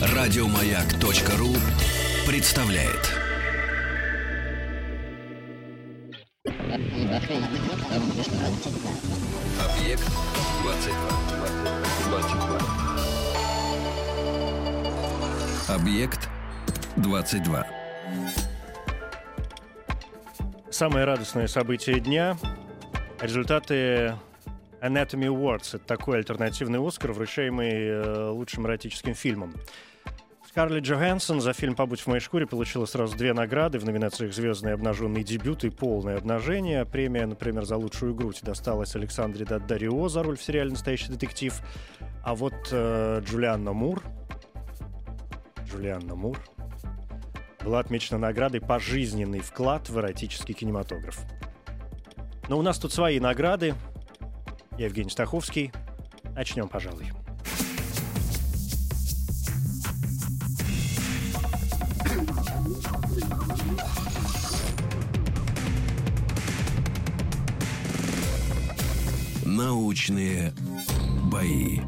Радиомаяк.ру представляет. Объект 22. 22. Объект 22. Самое радостное событие дня — результаты Anatomy Awards. Это такой альтернативный Оскар, вручаемый э, лучшим эротическим фильмом. Скарлетт Джоханссон за фильм «Побудь в моей шкуре» получила сразу две награды в номинациях «Звездный обнаженный дебют» и «Полное обнажение». Премия, например, за лучшую грудь досталась Александре Даддарио за роль в сериале «Настоящий детектив». А вот э, Джулианна Мур... Джулианна Мур была отмечена наградой «Пожизненный вклад в эротический кинематограф». Но у нас тут свои награды. Евгений Стаховский. Начнем, пожалуй. Научные бои.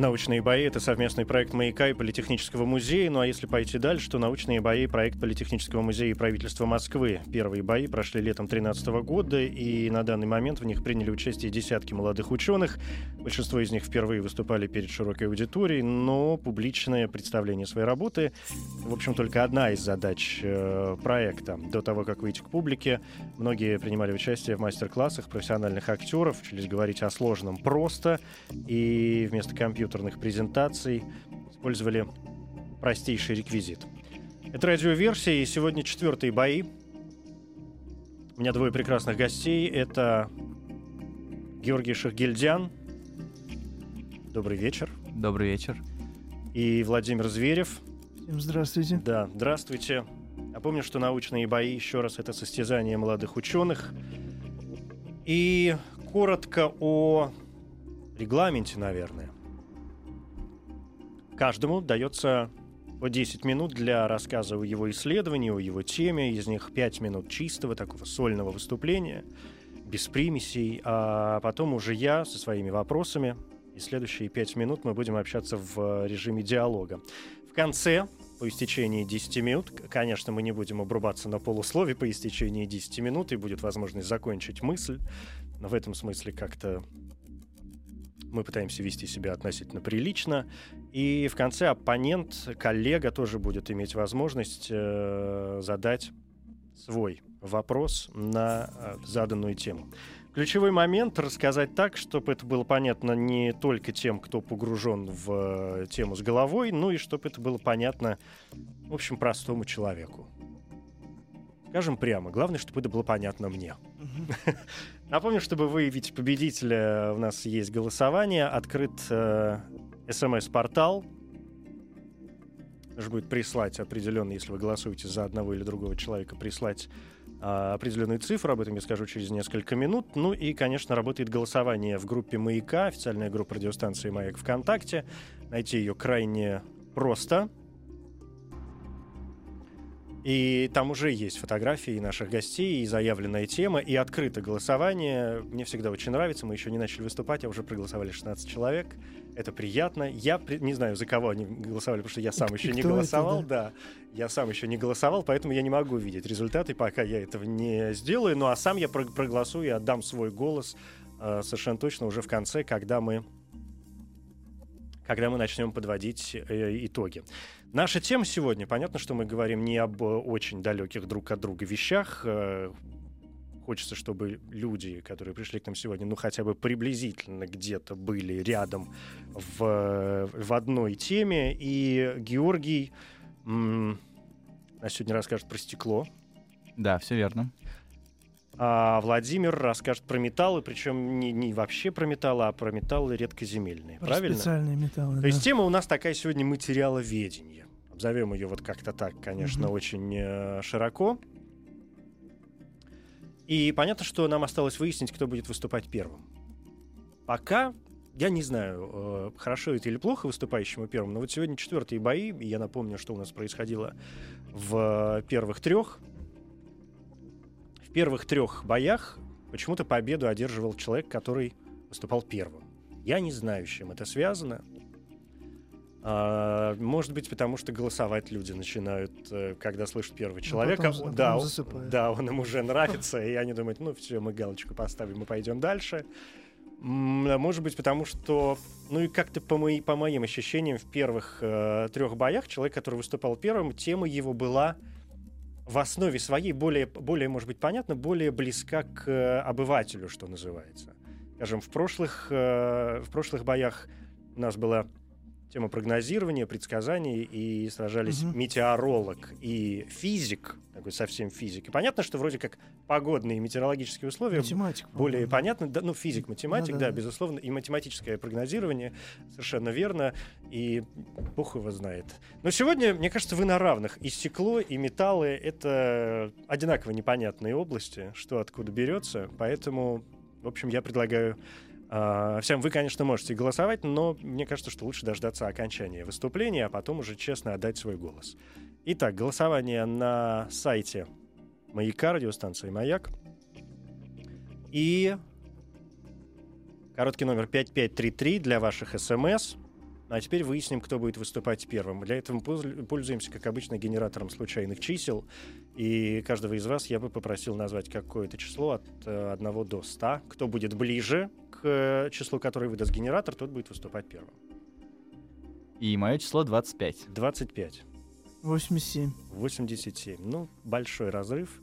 Научные бои — это совместный проект «Маяка» и Политехнического музея. Ну а если пойти дальше, то научные бои — проект Политехнического музея и правительства Москвы. Первые бои прошли летом 2013 года, и на данный момент в них приняли участие десятки молодых ученых. Большинство из них впервые выступали перед широкой аудиторией, но публичное представление своей работы, в общем, только одна из задач э, проекта. До того, как выйти к публике, многие принимали участие в мастер-классах профессиональных актеров, учились говорить о сложном просто, и вместо компьютерных презентаций использовали простейший реквизит. Это радиоверсия, и сегодня четвертые бои. У меня двое прекрасных гостей. Это Георгий Шахгильдян. Добрый вечер. Добрый вечер. И Владимир Зверев. Всем здравствуйте. Да, здравствуйте. Напомню, что научные бои, еще раз, это состязание молодых ученых. И коротко о регламенте, наверное. Каждому дается по 10 минут для рассказа о его исследовании, о его теме. Из них 5 минут чистого, такого сольного выступления, без примесей. А потом уже я со своими вопросами. И следующие 5 минут мы будем общаться в режиме диалога. В конце, по истечении 10 минут, конечно, мы не будем обрубаться на полуслове по истечении 10 минут, и будет возможность закончить мысль. Но в этом смысле как-то мы пытаемся вести себя относительно прилично. И в конце оппонент, коллега тоже будет иметь возможность э, задать свой вопрос на э, заданную тему. Ключевой момент рассказать так, чтобы это было понятно не только тем, кто погружен в э, тему с головой, но и чтобы это было понятно, в общем, простому человеку. Скажем прямо, главное, чтобы это было понятно мне. Напомню, чтобы выявить победителя, у нас есть голосование, открыт э, смс-портал. Нужно будет прислать определенный, если вы голосуете за одного или другого человека, прислать э, определенные цифры, об этом я скажу через несколько минут. Ну и, конечно, работает голосование в группе «Маяка», официальная группа радиостанции «Маяк» ВКонтакте. Найти ее крайне просто — и там уже есть фотографии наших гостей, и заявленная тема, и открытое голосование. Мне всегда очень нравится. Мы еще не начали выступать, а уже проголосовали 16 человек. Это приятно. Я не знаю, за кого они голосовали, потому что я сам и еще не голосовал. Это, да? да, я сам еще не голосовал, поэтому я не могу видеть результаты, пока я этого не сделаю. Ну а сам я проголосую и отдам свой голос э, совершенно точно уже в конце, когда мы когда мы начнем подводить э, итоги. Наша тема сегодня, понятно, что мы говорим не об очень далеких друг от друга вещах. Э, хочется, чтобы люди, которые пришли к нам сегодня, ну хотя бы приблизительно где-то были рядом в, в одной теме. И Георгий м- нас сегодня расскажет про стекло. Да, все верно. А Владимир расскажет про металлы, причем не, не вообще про металлы, а про металлы редкоземельные. Про правильно? Специальные металлы. То да. есть тема у нас такая сегодня материаловедение обзовем ее вот как-то так, конечно, mm-hmm. очень э, широко. И понятно, что нам осталось выяснить, кто будет выступать первым. Пока я не знаю, э, хорошо это или плохо выступающему первым, но вот сегодня четвертые бои, и я напомню, что у нас происходило в первых трех. В первых трех боях почему-то победу одерживал человек, который выступал первым. Я не знаю, с чем это связано. А, может быть, потому что голосовать люди начинают, э, когда слышат первого человека. потом- потом да, он- засыпают. да, он им уже нравится, и они думают, ну все, мы галочку поставим, мы пойдем дальше. А Может быть, потому что, ну и как-то по, мои- по моим ощущениям, в первых э, трех боях человек, который выступал первым, тема его была в основе своей более, более, может быть, понятно, более близка к э, обывателю, что называется. Скажем, в прошлых, э, в прошлых боях у нас была тема прогнозирования, предсказаний, и сражались Мгм. метеоролог и физик, такой совсем физик. И понятно, что вроде как погодные и метеорологические условия Математик. более понятно, да, ну, физик, математик, Да, да, да, безусловно, и математическое прогнозирование, совершенно верно, и бог его знает. Но сегодня, мне кажется, вы на равных. И стекло, и металлы — это одинаково непонятные области, что откуда берется, поэтому, в общем, я предлагаю всем, вы, конечно, можете голосовать, но мне кажется, что лучше дождаться окончания выступления, а потом уже честно отдать свой голос. Итак, голосование на сайте Маяка, радиостанции «Маяк». И короткий номер 5533 для ваших СМС. А теперь выясним, кто будет выступать первым. Для этого мы польз- пользуемся, как обычно, генератором случайных чисел. И каждого из вас я бы попросил назвать какое-то число от э, 1 до 100. Кто будет ближе к э, числу, которое выдаст генератор, тот будет выступать первым. И мое число 25. 25. 87. 87. Ну, большой разрыв.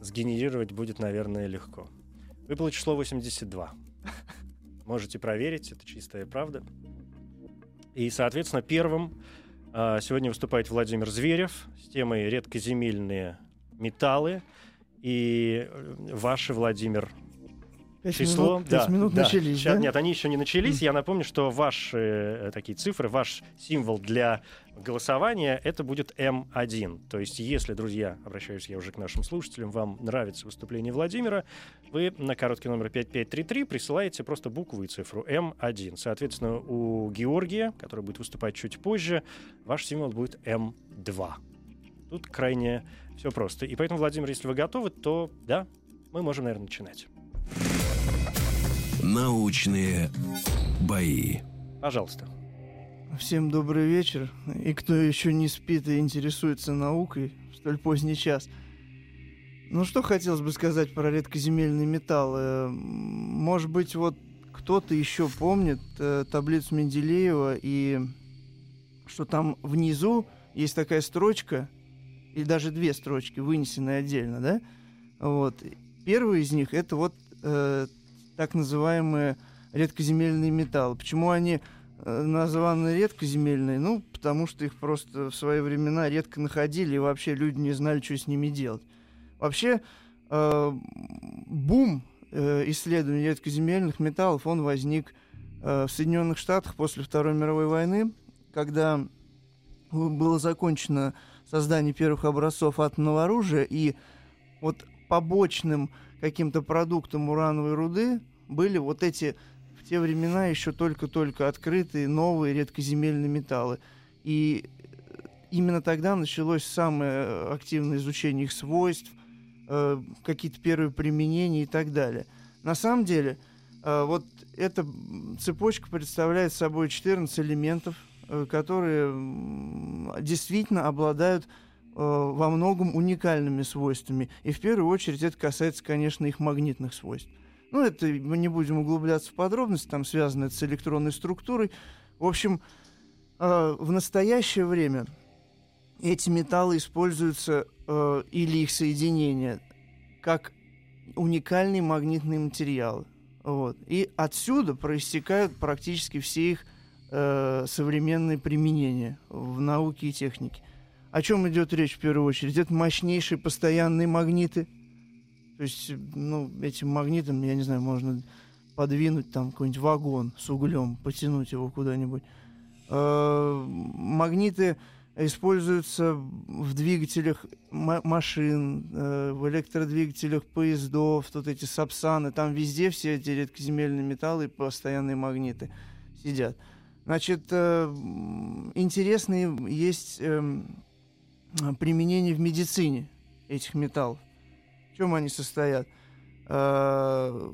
Сгенерировать будет, наверное, легко. Выпало число 82. Можете проверить, это чистая правда. И, соответственно, первым сегодня выступает Владимир Зверев с темой «Редкоземельные металлы». И э, ваши, Владимир, Пять число. минут, пять минут да. начались, Ща- да? Нет, они еще не начались. Я напомню, что ваши э, такие цифры, ваш символ для голосования это будет М1. То есть, если, друзья, обращаюсь я уже к нашим слушателям, вам нравится выступление Владимира, вы на короткий номер 5533 присылаете просто букву и цифру М1. Соответственно, у Георгия, который будет выступать чуть позже, ваш символ будет М2. Тут крайне все просто. И поэтому, Владимир, если вы готовы, то да, мы можем, наверное, начинать. Научные бои. Пожалуйста. Всем добрый вечер. И кто еще не спит и интересуется наукой в столь поздний час. Ну, что хотелось бы сказать про редкоземельный металл. Э, Может быть, вот кто-то еще помнит э, таблицу Менделеева и что там внизу есть такая строчка, или даже две строчки, вынесенные отдельно, да? Вот. Первый из них это вот э, так называемые редкоземельные металлы. Почему они э, названы редкоземельные? Ну, потому что их просто в свои времена редко находили, и вообще люди не знали, что с ними делать. Вообще, э, бум э, исследований редкоземельных металлов, он возник э, в Соединенных Штатах после Второй мировой войны, когда было закончено создание первых образцов атомного оружия, и вот побочным каким-то продуктом урановой руды были вот эти в те времена еще только-только открытые новые редкоземельные металлы. И именно тогда началось самое активное изучение их свойств, э, какие-то первые применения и так далее. На самом деле, э, вот эта цепочка представляет собой 14 элементов, э, которые действительно обладают э, во многом уникальными свойствами. И в первую очередь это касается, конечно, их магнитных свойств. Ну, это мы не будем углубляться в подробности, там связано это с электронной структурой. В общем, э, в настоящее время эти металлы используются э, или их соединения как уникальные магнитные материалы. Вот. И отсюда проистекают практически все их э, современные применения в науке и технике. О чем идет речь в первую очередь? Это мощнейшие постоянные магниты. То есть, ну, этим магнитом, я не знаю, можно подвинуть там какой-нибудь вагон с углем, потянуть его куда-нибудь. Э, магниты используются в двигателях ма- машин, э, в электродвигателях поездов, тут эти сапсаны, там везде все эти редкоземельные металлы и постоянные магниты сидят. Значит, э, м, интересные есть эм, применения в медицине этих металлов. В чем они состоят? э,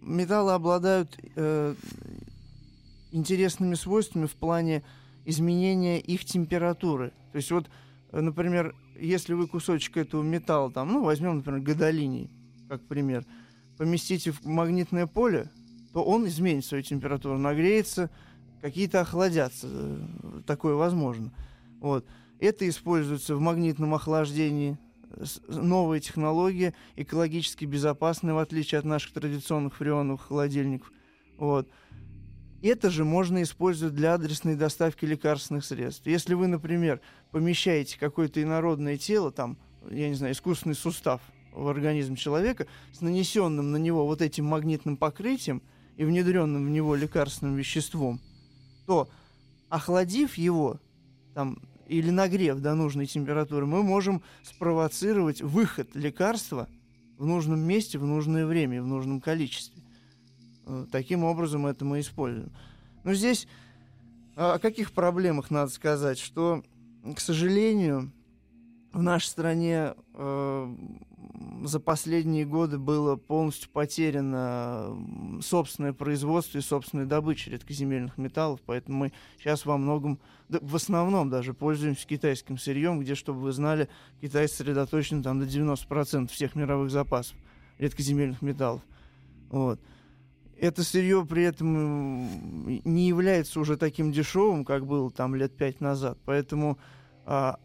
металлы обладают э, интересными свойствами в плане изменения их температуры. То есть вот, э, например, если вы кусочек этого металла, там, ну, возьмем, например, гадолиний, как пример, поместите в магнитное поле, то он изменит свою температуру, нагреется, какие-то охладятся. э, Такое возможно. Вот. Это используется в магнитном охлаждении. Новая технология, экологически безопасная, в отличие от наших традиционных фреоновых холодильников. Вот. Это же можно использовать для адресной доставки лекарственных средств. Если вы, например, помещаете какое-то инородное тело, там, я не знаю, искусственный сустав в организм человека с нанесенным на него вот этим магнитным покрытием и внедренным в него лекарственным веществом, то охладив его там, или нагрев до нужной температуры, мы можем спровоцировать выход лекарства в нужном месте, в нужное время, в нужном количестве. Э, Таким образом это мы используем. Но здесь а, о каких проблемах надо сказать, что, к сожалению, в нашей стране э, за последние годы было полностью потеряно собственное производство и собственная добыча редкоземельных металлов, поэтому мы сейчас во многом, да, в основном даже пользуемся китайским сырьем, где, чтобы вы знали, Китай сосредоточен там до 90% всех мировых запасов редкоземельных металлов. Вот. Это сырье при этом не является уже таким дешевым, как было там лет пять назад. Поэтому а,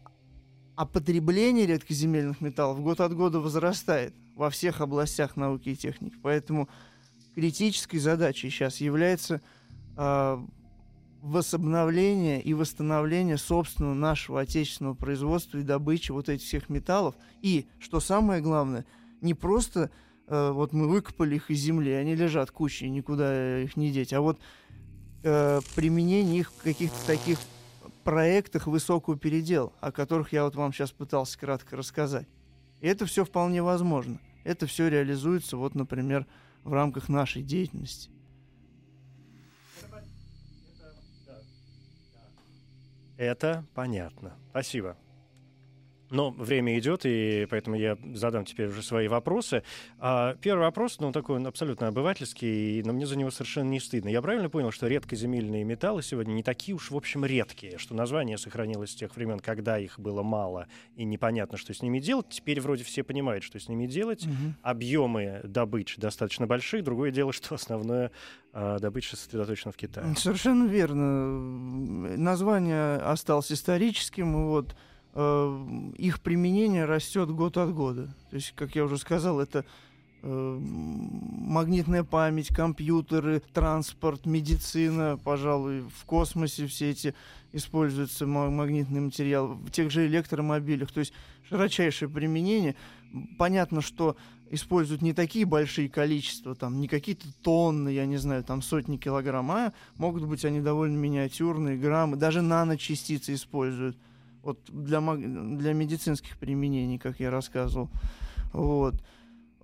а потребление редкоземельных металлов год от года возрастает во всех областях науки и техники. Поэтому критической задачей сейчас является а, возобновление и восстановление собственного нашего отечественного производства и добычи вот этих всех металлов. И, что самое главное, не просто э, вот мы выкопали их из земли, они лежат кучей, никуда их не деть, а вот э, применение их в каких-то таких проектах высокого передела, о которых я вот вам сейчас пытался кратко рассказать. И это все вполне возможно. Это все реализуется, вот, например, в рамках нашей деятельности. Это понятно. Спасибо. Но время идет, и поэтому я задам теперь уже свои вопросы. А, первый вопрос, ну, такой он абсолютно обывательский, но мне за него совершенно не стыдно. Я правильно понял, что редкоземельные металлы сегодня не такие уж, в общем, редкие, что название сохранилось с тех времен, когда их было мало, и непонятно, что с ними делать. Теперь вроде все понимают, что с ними делать. Объемы добычи достаточно большие. Другое дело, что основное а, добыча сосредоточена в Китае. Совершенно верно. Название осталось историческим, вот их применение растет год от года. То есть, как я уже сказал, это э, магнитная память, компьютеры, транспорт, медицина, пожалуй, в космосе все эти используются ма- магнитный материал, в тех же электромобилях. То есть широчайшее применение. Понятно, что используют не такие большие количества, там, не какие-то тонны, я не знаю, там сотни килограмм, а могут быть они довольно миниатюрные, граммы, даже наночастицы используют вот для, для медицинских применений, как я рассказывал. Вот.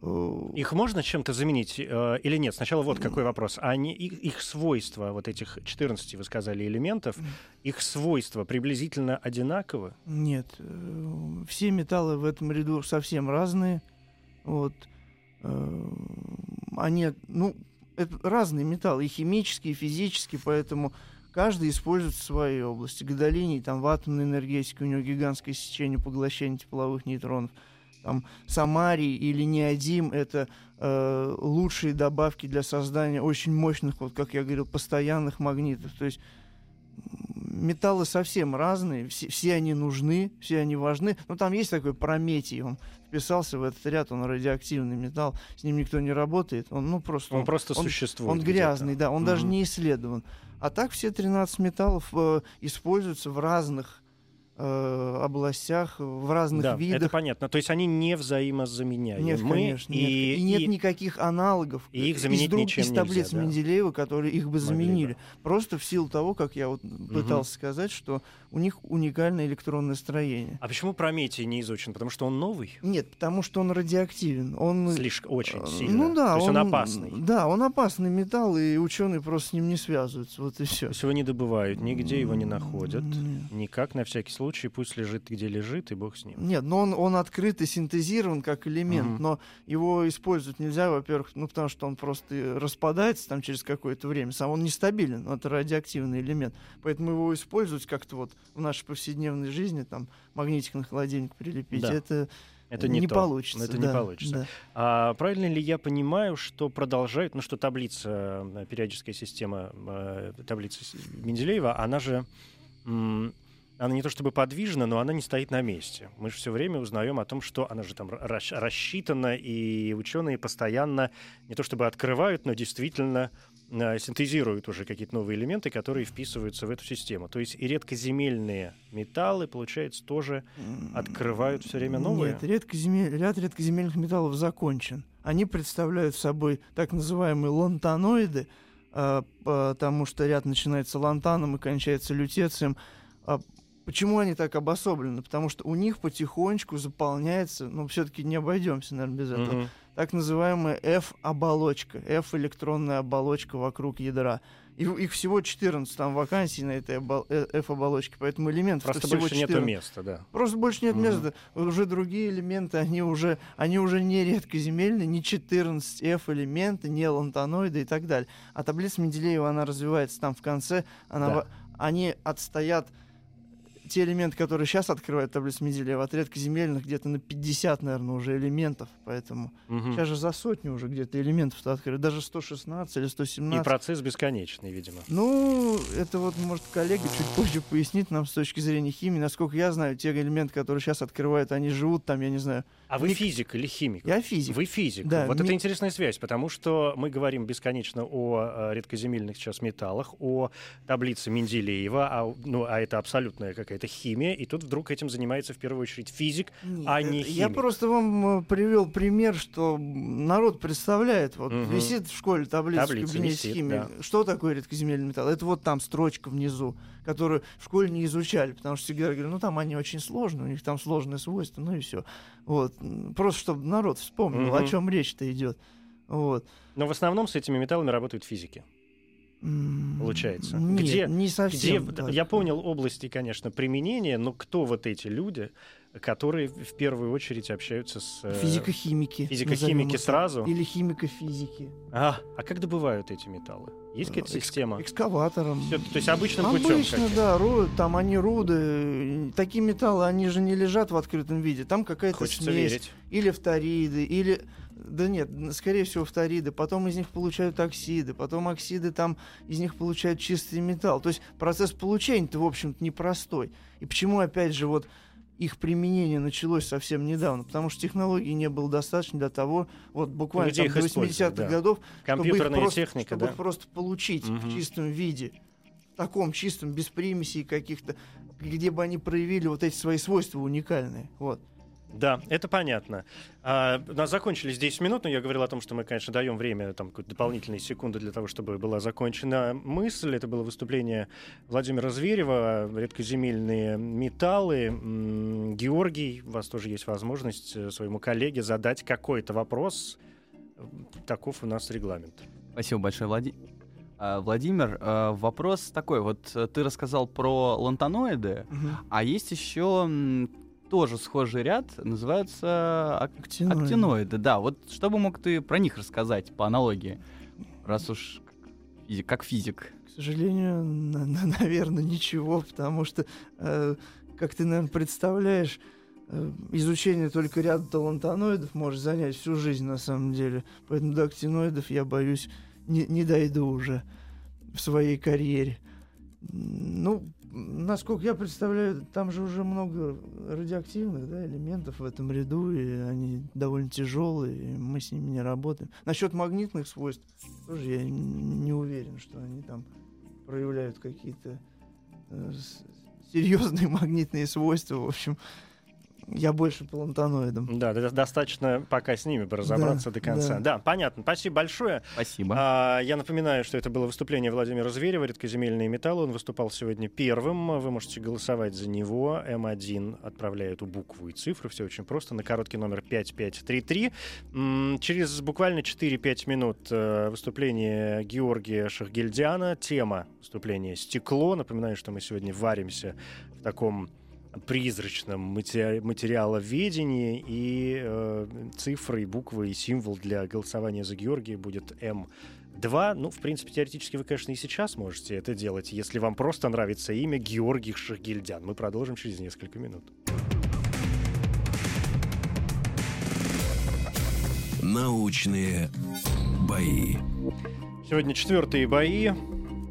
Э, Их можно чем-то заменить э, или нет? Сначала вот какой вопрос. Они, их, их свойства, вот этих 14, вы сказали, элементов, их свойства приблизительно одинаковы? Нет, э, все металлы в этом ряду совсем разные. Вот. Они, ну, это разные металлы, и химические, и физические, поэтому каждый использует в своей области. Гадолиний, там в атомной энергетике у него гигантское сечение поглощения тепловых нейтронов. Там самарий или неодим — это э, лучшие добавки для создания очень мощных, вот как я говорил, постоянных магнитов. То есть металлы совсем разные, все, все они нужны, все они важны. Но там есть такой прометий, он вписался в этот ряд, он радиоактивный металл, с ним никто не работает, он ну просто... Он, просто он- существует. Он грязный, да, он даже Мгм. не исследован. А так все 13 металлов э, используются в разных областях, в разных Да, это видах. понятно. То есть они не взаимозаменяемы. Нет, конечно, нет. и, И, нет и- никаких аналогов и их из заменить друг- ничем из таблиц нельзя, да. Менделеева, которые их бы Могли бы. заменили. Просто в силу того, как я вот пытался сказать, что у них уникальное электронное строение. А почему Прометий не изучен? Потому что он новый? Нет, потому что он радиоактивен. Он Слишком, очень э, сильно. Ну да, То есть он, опасный. Да, он опасный металл, и ученые просто с ним не связываются. Вот и все. То есть его не добывают, нигде его не находят. Нет. Никак, на всякий случай. Случае пусть лежит где лежит, и бог с ним. Нет, но он, он открыт и синтезирован как элемент, Мгм. но его использовать нельзя, во-первых, ну потому что он просто распадается там через какое-то время, сам он нестабилен, это радиоактивный элемент, поэтому его использовать как-то вот в нашей повседневной жизни, там магнитик на холодильник прилепить, Да. это, Это не, не то. получится. Это не да, получится. да. А правильно ли я понимаю, что продолжают, ну что таблица, э, периодическая система э, таблицы Менделеева, она же, она не то чтобы подвижна, но она не стоит на месте. Мы же все время узнаем о том, что она же там рас- рассчитана, и ученые постоянно не то чтобы открывают, но действительно э, синтезируют уже какие-то новые элементы, которые вписываются в эту систему. То есть и редкоземельные металлы, получается, тоже открывают все время новые. Нет, редкоземель- ряд редкоземельных металлов закончен. Они представляют собой так называемые лантаноиды, а, потому что ряд начинается лантаном и кончается лютецием. Почему они так обособлены? Потому что у них потихонечку заполняется, ну, все-таки не обойдемся, наверное, без этого, Мгм. так называемая F-оболочка, F-электронная оболочка вокруг ядра. И их всего 14 там вакансий на этой э, F-оболочке, поэтому элементов Просто всего больше 14. нету места, да. Просто больше нет Мгм. места. Уже другие элементы, они уже, они уже не редкоземельные, не 14F элементы, не лантаноиды и так далее. А таблица Менделеева, она развивается там в конце, она, Да. они отстоят те элементы, которые сейчас открывают таблицу Менделеева, от редкоземельных где-то на 50, наверное, уже элементов. Поэтому Мгм. сейчас же за сотню уже где-то элементов-то открыли. Даже 116 или И 117. процесс бесконечный, видимо. Ну, это вот, может, коллега чуть позже пояснит нам с точки зрения химии. Насколько я знаю, те элементы, которые сейчас открывают, они живут там, я не знаю. А вы Мик- физик или химик? Я физик. Вы физик. Да, вот ми- это интересная связь, потому что мы говорим бесконечно о э, редкоземельных сейчас металлах, о таблице Менделеева, а, ну, а это абсолютная какая-то химия, и тут вдруг этим занимается в первую очередь физик. Нет, а не это- Я химик. просто вам э, привел пример, что народ представляет. Вот Мгм. висит в школе таблица, Таблица в кабинете висит, химии. да. Что такое редкоземельный металл? Это вот там строчка внизу, которую в школе не изучали, потому что всегда говорили, ну там они очень сложные, у них там сложные свойства, ну и все. Вот. Просто чтобы народ вспомнил, о Мгм. чем речь-то идет. Вот. Но в основном с этими металлами работают физики. Получается. Нет, Где- не Где, совсем. так. я понял области, конечно, применения, но кто вот эти люди, которые в первую очередь общаются с... э, Физико-химики. физико-химики сразу? Или химико-физики. А, а как добывают эти металлы? Есть какая-то Э, экс- система? Экскаватором. Всё- то есть обычным путем? Обычно, да, руд, там они руды. Такие металлы, они же не лежат в открытом виде. Там какая-то Хочется смесь. верить. Или фториды, или... Да нет, скорее всего, фториды. Потом из них получают оксиды. Потом оксиды там из них получают чистый металл. То есть процесс получения-то, в общем-то, непростой. И почему, опять же, вот их применение началось совсем недавно, потому что технологий не было достаточно для того, вот буквально там, до использовать, 80-х да. годов, чтобы их просто- техника, чтобы да? их просто получить Мгм. в чистом виде, в таком чистом, без примесей каких-то, где бы они проявили вот эти свои свойства уникальные. Вот. Да, это понятно. А, у нас закончились 10 минут, но я говорил о том, что мы, конечно, даем время, там, дополнительные секунды для того, чтобы была закончена мысль. Это было выступление Владимира Зверева, редкоземельные металлы. М, Георгий, у вас тоже есть возможность э, своему коллеге задать какой-то вопрос. Таков у нас регламент. Спасибо большое, А, Владимир. а, Вопрос такой. Вот э, ты рассказал про лантаноиды, а есть еще м, тоже схожий ряд, называются ак- Актиноиды. актиноиды. Да, вот что бы мог ты про них рассказать по аналогии, раз уж как физик, как физик. К сожалению, наверное, ничего, потому что, э, как ты, наверное, представляешь, э, изучение только ряда талантоноидов может занять всю жизнь на самом деле. Поэтому до актиноидов я боюсь не, не дойду уже в своей карьере. Ну, насколько я представляю, там же уже много радиоактивных да, элементов в этом ряду, и они довольно тяжелые, и мы с ними не работаем. Насчет магнитных свойств тоже я не уверен, что они там проявляют какие-то э, серьезные магнитные свойства. В общем, я больше по лантаноидам. Да, до- достаточно пока с ними бы разобраться Да, до конца. да. Да. понятно. Спасибо большое. Спасибо. А, я напоминаю, что это было выступление Владимира Зверева, редкоземельные металлы. Он выступал сегодня первым. Вы можете голосовать за него. М1 отправляет эту букву и цифру. Все очень просто. На короткий номер 5533. М, Через буквально 4-5 минут э, выступление Георгия Шахгельдяна. Тема выступления «Стекло». Напоминаю, что мы сегодня варимся в таком призрачном матери- материаловедении, и э, цифры, и буквы, и символ для голосования за Георгия будет М2. Ну, в принципе, теоретически вы, конечно, и сейчас можете это делать, если вам просто нравится имя Георгий Шахгильдян. Мы продолжим через несколько минут. Научные бои. Сегодня четвертые бои.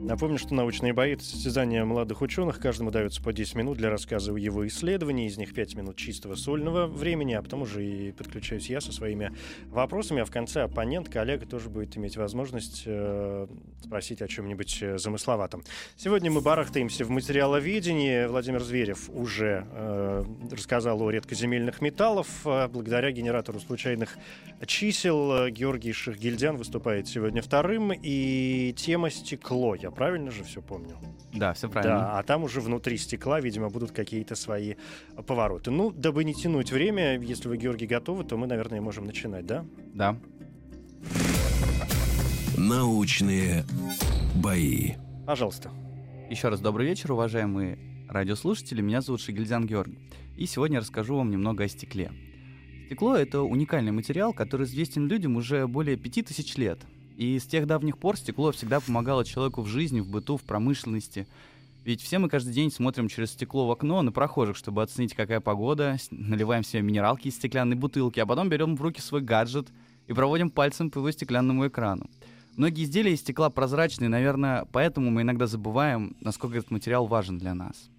Напомню, что научные бои — это состязания молодых ученых. Каждому дается по 10 минут для рассказа его исследовании. Из них 5 минут чистого сольного времени, а потом уже и подключаюсь я со своими вопросами. А в конце оппонент, коллега тоже будет иметь возможность э, спросить о чем-нибудь э, замысловатом. Сегодня мы барахтаемся в материаловедении. Владимир Зверев уже э, рассказал о редкоземельных металлах. Э, благодаря генератору случайных чисел э, Георгий Шахгильдян выступает сегодня вторым. И тема «Стекло». Я правильно же все помню? Да, все правильно. Да, а там уже внутри стекла, видимо, будут какие-то свои повороты. Ну, дабы не тянуть время, если вы, Георгий, готовы, то мы, наверное, можем начинать, да? Да. Научные бои. Пожалуйста. Еще раз добрый вечер, уважаемые радиослушатели. Меня зовут Шигельзян Георгий. И сегодня я расскажу вам немного о стекле. Стекло — это уникальный материал, который известен людям уже более пяти тысяч лет. И с тех давних пор стекло всегда помогало человеку в жизни, в быту, в промышленности. Ведь все мы каждый день смотрим через стекло в окно на прохожих, чтобы оценить, какая погода, наливаем себе минералки из стеклянной бутылки, а потом берем в руки свой гаджет и проводим пальцем по его стеклянному экрану. Многие изделия из стекла прозрачные, наверное, поэтому мы иногда забываем, насколько этот материал важен для нас.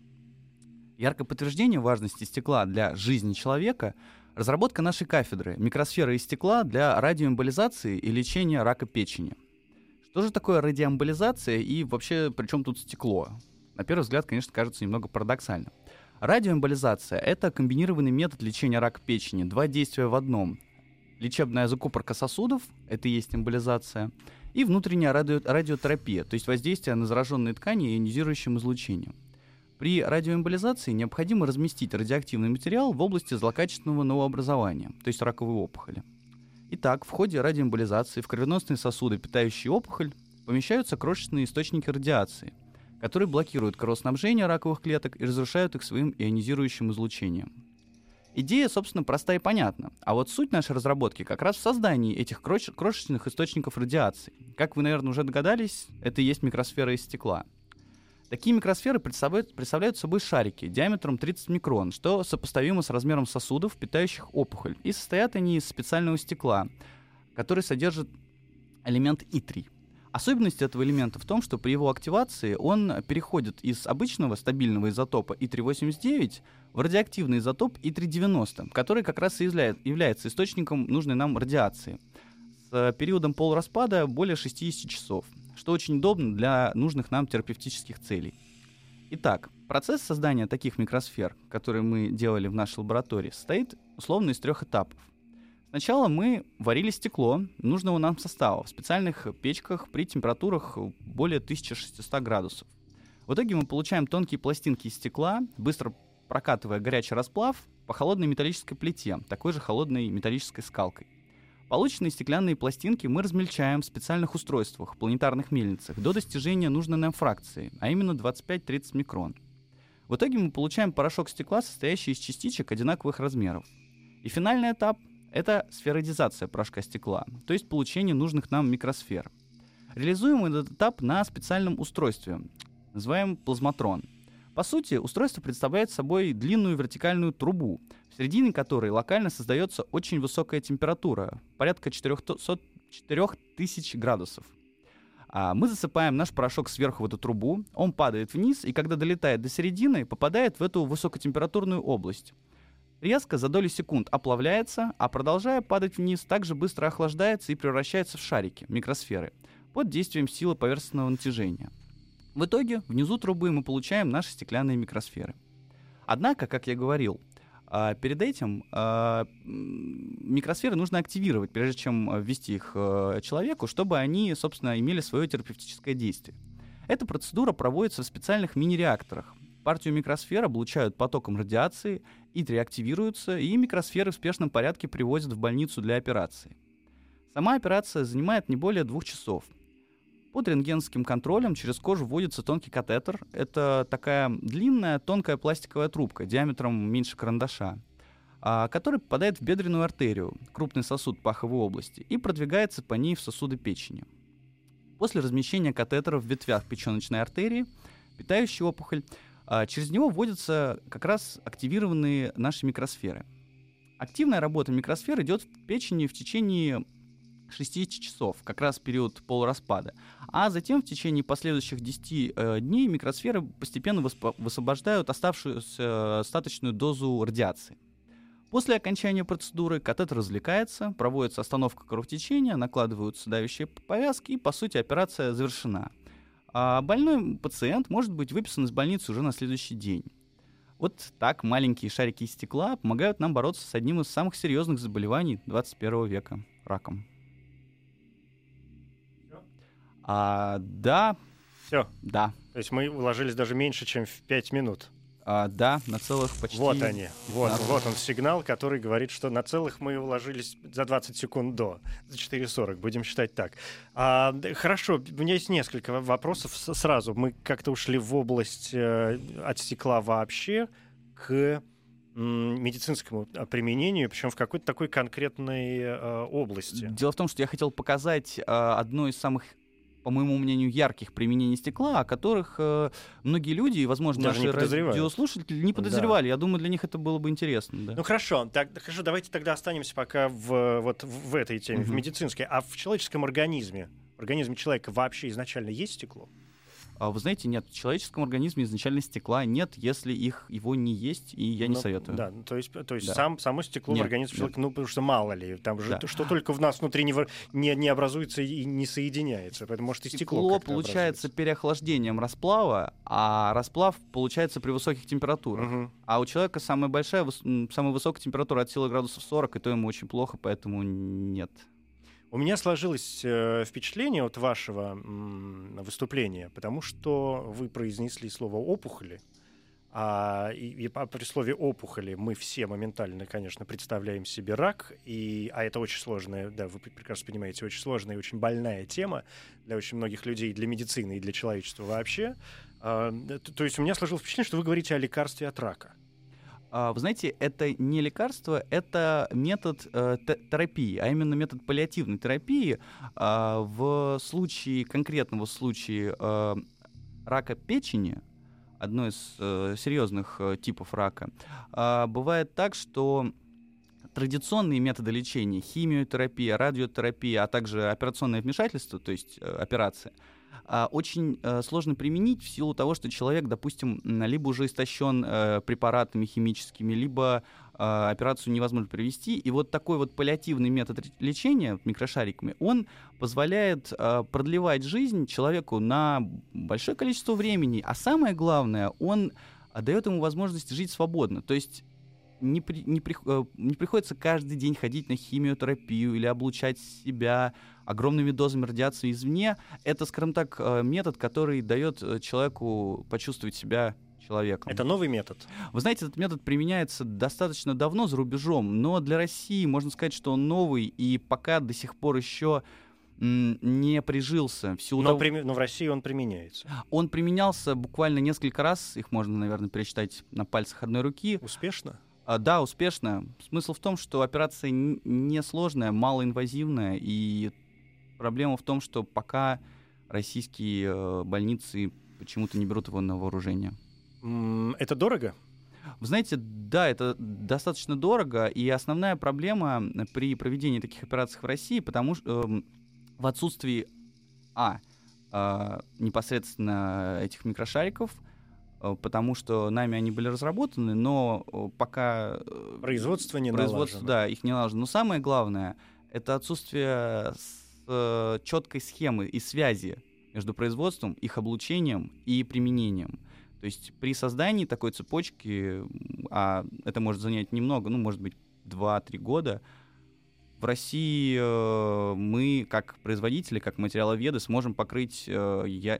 Яркое подтверждение важности стекла для жизни человека — разработка нашей кафедры «Микросфера из стекла для радиоэмболизации и лечения рака печени». Что же такое радиоэмболизация и вообще при чем тут стекло? На первый взгляд, конечно, кажется немного парадоксально. Радиоэмболизация — это комбинированный метод лечения рака печени, два действия в одном. Лечебная закупорка сосудов — это и есть эмболизация, и внутренняя радио радиотерапия, то есть воздействие на зараженные ткани ионизирующим излучением. При радиоэмболизации необходимо разместить радиоактивный материал в области злокачественного новообразования, то есть раковой опухоли. Итак, в ходе радиоэмболизации в кровеносные сосуды, питающие опухоль, помещаются крошечные источники радиации, которые блокируют кровоснабжение раковых клеток и разрушают их своим ионизирующим излучением. Идея, собственно, проста и понятна. А вот суть нашей разработки как раз в создании этих крош- крошечных источников радиации. Как вы, наверное, уже догадались, это и есть микросфера из стекла — Такие микросферы представляют, представляют собой шарики диаметром 30 микрон, что сопоставимо с размером сосудов, питающих опухоль. И состоят они из специального стекла, который содержит элемент И3. Особенность этого элемента в том, что при его активации он переходит из обычного стабильного изотопа И389 в радиоактивный изотоп И390, который как раз и является источником нужной нам радиации. С периодом полураспада более 60 часов что очень удобно для нужных нам терапевтических целей. Итак, процесс создания таких микросфер, которые мы делали в нашей лаборатории, состоит условно из трех этапов. Сначала мы варили стекло нужного нам состава в специальных печках при температурах более 1600 градусов. В итоге мы получаем тонкие пластинки из стекла, быстро прокатывая горячий расплав по холодной металлической плите, такой же холодной металлической скалкой. Полученные стеклянные пластинки мы размельчаем в специальных устройствах, планетарных мельницах, до достижения нужной нам фракции, а именно 25-30 микрон. В итоге мы получаем порошок стекла, состоящий из частичек одинаковых размеров. И финальный этап — это сферодизация порошка стекла, то есть получение нужных нам микросфер. Реализуем этот этап на специальном устройстве, называемом плазматрон. По сути, устройство представляет собой длинную вертикальную трубу, в середине которой локально создается очень высокая температура, порядка 400, 4000 градусов. А мы засыпаем наш порошок сверху в эту трубу, он падает вниз, и когда долетает до середины, попадает в эту высокотемпературную область. Резко за доли секунд оплавляется, а продолжая падать вниз, также быстро охлаждается и превращается в шарики, микросферы, под действием силы поверхностного натяжения. В итоге внизу трубы мы получаем наши стеклянные микросферы. Однако, как я говорил, а, перед этим а, микросферы нужно активировать, прежде чем ввести их человеку, чтобы они, собственно, имели свое терапевтическое действие. Эта процедура проводится в специальных мини-реакторах. Партию микросфер облучают потоком радиации, ИТРИ активируются, и микросферы в спешном порядке привозят в больницу для операции. Сама операция занимает не более двух часов. Под рентгенским контролем через кожу вводится тонкий катетер. Это такая длинная, тонкая пластиковая трубка диаметром меньше карандаша, а, который попадает в бедренную артерию, крупный сосуд паховой области, и продвигается по ней в сосуды печени. После размещения катетера в ветвях печеночной артерии, питающей опухоль, а, через него вводятся как раз активированные наши микросферы. Активная работа микросфер идет в печени в течение 60 часов, как раз период полураспада. А затем в течение последующих 10 э, дней микросферы постепенно высвобождают оставшуюся э, остаточную дозу радиации. После окончания процедуры катетер развлекается, проводится остановка кровотечения, накладываются давящие повязки и, по сути, операция завершена. А больной пациент может быть выписан из больницы уже на следующий день. Вот так маленькие шарики стекла помогают нам бороться с одним из самых серьезных заболеваний 21 века – раком. А, да. Все. Да. То есть мы уложились даже меньше, чем в 5 минут. А, да, на целых почти... Вот они. Вот, вот он сигнал, который говорит, что на целых мы уложились за 20 секунд до. За 4.40, будем считать так. А, хорошо, у меня есть несколько вопросов сразу. Мы как-то ушли в область э, от стекла вообще к медицинскому а, применению, причем в какой-то такой конкретной э, области. Дело в том, что я хотел показать э, одно из самых по моему мнению, ярких применений стекла, о которых э, многие люди, и, возможно, Даже наши радиослушатели не подозревали. Да. Я думаю, для них это было бы интересно. Да. Ну хорошо, так, хорошо, давайте тогда останемся пока в, вот, в этой теме, угу. в медицинской. А в человеческом организме, в организме человека вообще изначально есть стекло? А вы знаете, нет, в человеческом организме изначально стекла нет, если их его не есть, и я не ну, советую. Да, то есть, то есть да. сам, само стекло нет, в организме человека, ну, потому что мало ли, там же, да. что только в нас внутри не, не, не образуется и не соединяется, поэтому может и стекло Стекло получается переохлаждением расплава, а расплав получается при высоких температурах. Угу. А у человека самая большая, самая высокая температура от силы градусов 40, и то ему очень плохо, поэтому нет. У меня сложилось э, впечатление от вашего выступления, потому что вы произнесли слово опухоли. А, и, и при слове опухоли мы все моментально, конечно, представляем себе рак, и, а это очень сложная, да, вы прекрасно понимаете, очень сложная и очень больная тема для очень многих людей, для медицины и для человечества вообще. А, то, то есть у меня сложилось впечатление, что вы говорите о лекарстве от рака. А, вы знаете, это не лекарство, это метод э, терапии, а именно метод паллиативной терапии. Э, в случае, конкретного случая э, рака печени, одной из э, серьезных э, типов рака, э, бывает так, что традиционные методы лечения, химиотерапия, радиотерапия, а также операционное вмешательство, то есть э, операция – очень э, сложно применить в силу того, что человек, допустим, либо уже истощен э, препаратами химическими, либо а, операцию невозможно провести. И вот такой вот паллиативный метод лечения микрошариками, он позволяет а, продлевать жизнь человеку на большое количество времени. А самое главное, он дает ему возможность жить свободно. То есть не, при, не, при, э, не приходится каждый день ходить на химиотерапию или облучать себя огромными дозами радиации извне. Это, скажем так, э, метод, который дает э, человеку почувствовать себя человеком. Это новый метод? Вы знаете, этот метод применяется достаточно давно за рубежом, но для России можно сказать, что он новый и пока до сих пор еще не прижился. В силу но, того... при... но в России он применяется. Он применялся буквально несколько раз, их можно, наверное, пересчитать на пальцах одной руки. Успешно? А, да, успешно. Смысл в том, что операция несложная, малоинвазивная, и проблема в том, что пока российские э, больницы почему-то не берут его на вооружение. Это дорого? Вы знаете, да, это достаточно дорого, и основная проблема при проведении таких операций в России, потому что э, в отсутствии а э, непосредственно этих микрошариков, потому что нами они были разработаны, но э, пока... Э, производство не производство, налажено. Да, их не налажено. Но самое главное — это отсутствие с, четкой схемы и связи между производством, их облучением и применением. То есть при создании такой цепочки, а это может занять немного, ну, может быть, 2-3 года, в России э, мы, как производители, как материаловеды, сможем покрыть, э, я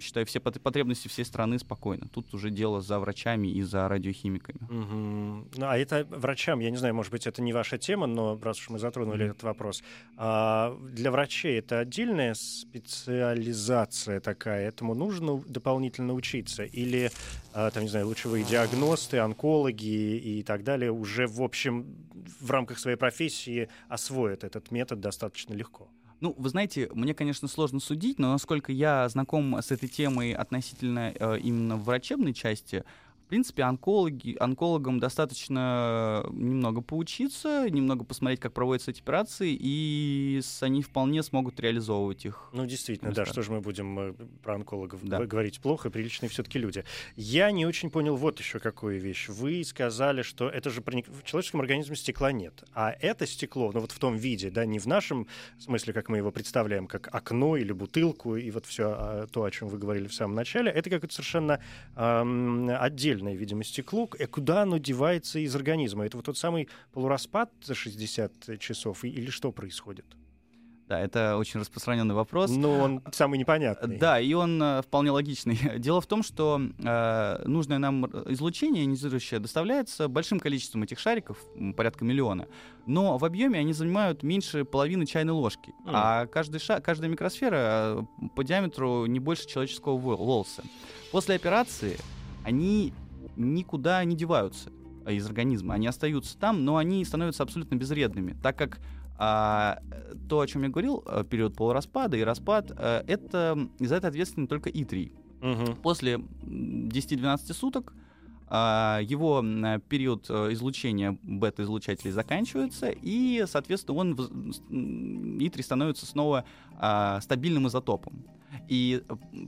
считаю, все потребности всей страны спокойно. Тут уже дело за врачами и за радиохимиками. Угу. Ну, а это врачам, я не знаю, может быть, это не ваша тема, но раз уж мы затронули mm-hmm. этот вопрос, а для врачей это отдельная специализация такая, этому нужно дополнительно учиться? Или, там, не знаю, лучевые диагносты, онкологи и так далее уже, в общем, в рамках своей профессии освоят этот метод достаточно легко? Ну, вы знаете, мне, конечно, сложно судить, но насколько я знаком с этой темой относительно э, именно врачебной части, принципе, онкологи, онкологам достаточно немного поучиться, немного посмотреть, как проводятся эти операции, и они вполне смогут реализовывать их. Ну, действительно, да, что же мы будем э, про онкологов да. говорить плохо, приличные все-таки люди. Я не очень понял вот еще какую вещь. Вы сказали, что это же проник... в человеческом организме стекла нет, а это стекло, ну вот в том виде, да, не в нашем смысле, как мы его представляем, как окно или бутылку, и вот все а, то, о чем вы говорили в самом начале, это какое-то совершенно эм, отдельное отдельное, видимо, стекло, и куда оно девается из организма? Это вот тот самый полураспад за 60 часов или что происходит? Да, это очень распространенный вопрос. Но он самый непонятный. Да, и он э, вполне логичный. Дело в том, что э, нужное нам излучение ионизирующее доставляется большим количеством этих шариков, порядка миллиона, но в объеме они занимают меньше половины чайной ложки, mm. а каждый ша- каждая микросфера э, по диаметру не больше человеческого волоса. После операции они никуда не деваются из организма. Они остаются там, но они становятся абсолютно безвредными, так как а, то, о чем я говорил, э, период полураспада и распад, а, это за это ответственен только И3. Угу. После 10-12 суток а, его период э, излучения бета-излучателей заканчивается, и, соответственно, он И3 становится снова а, стабильным изотопом. И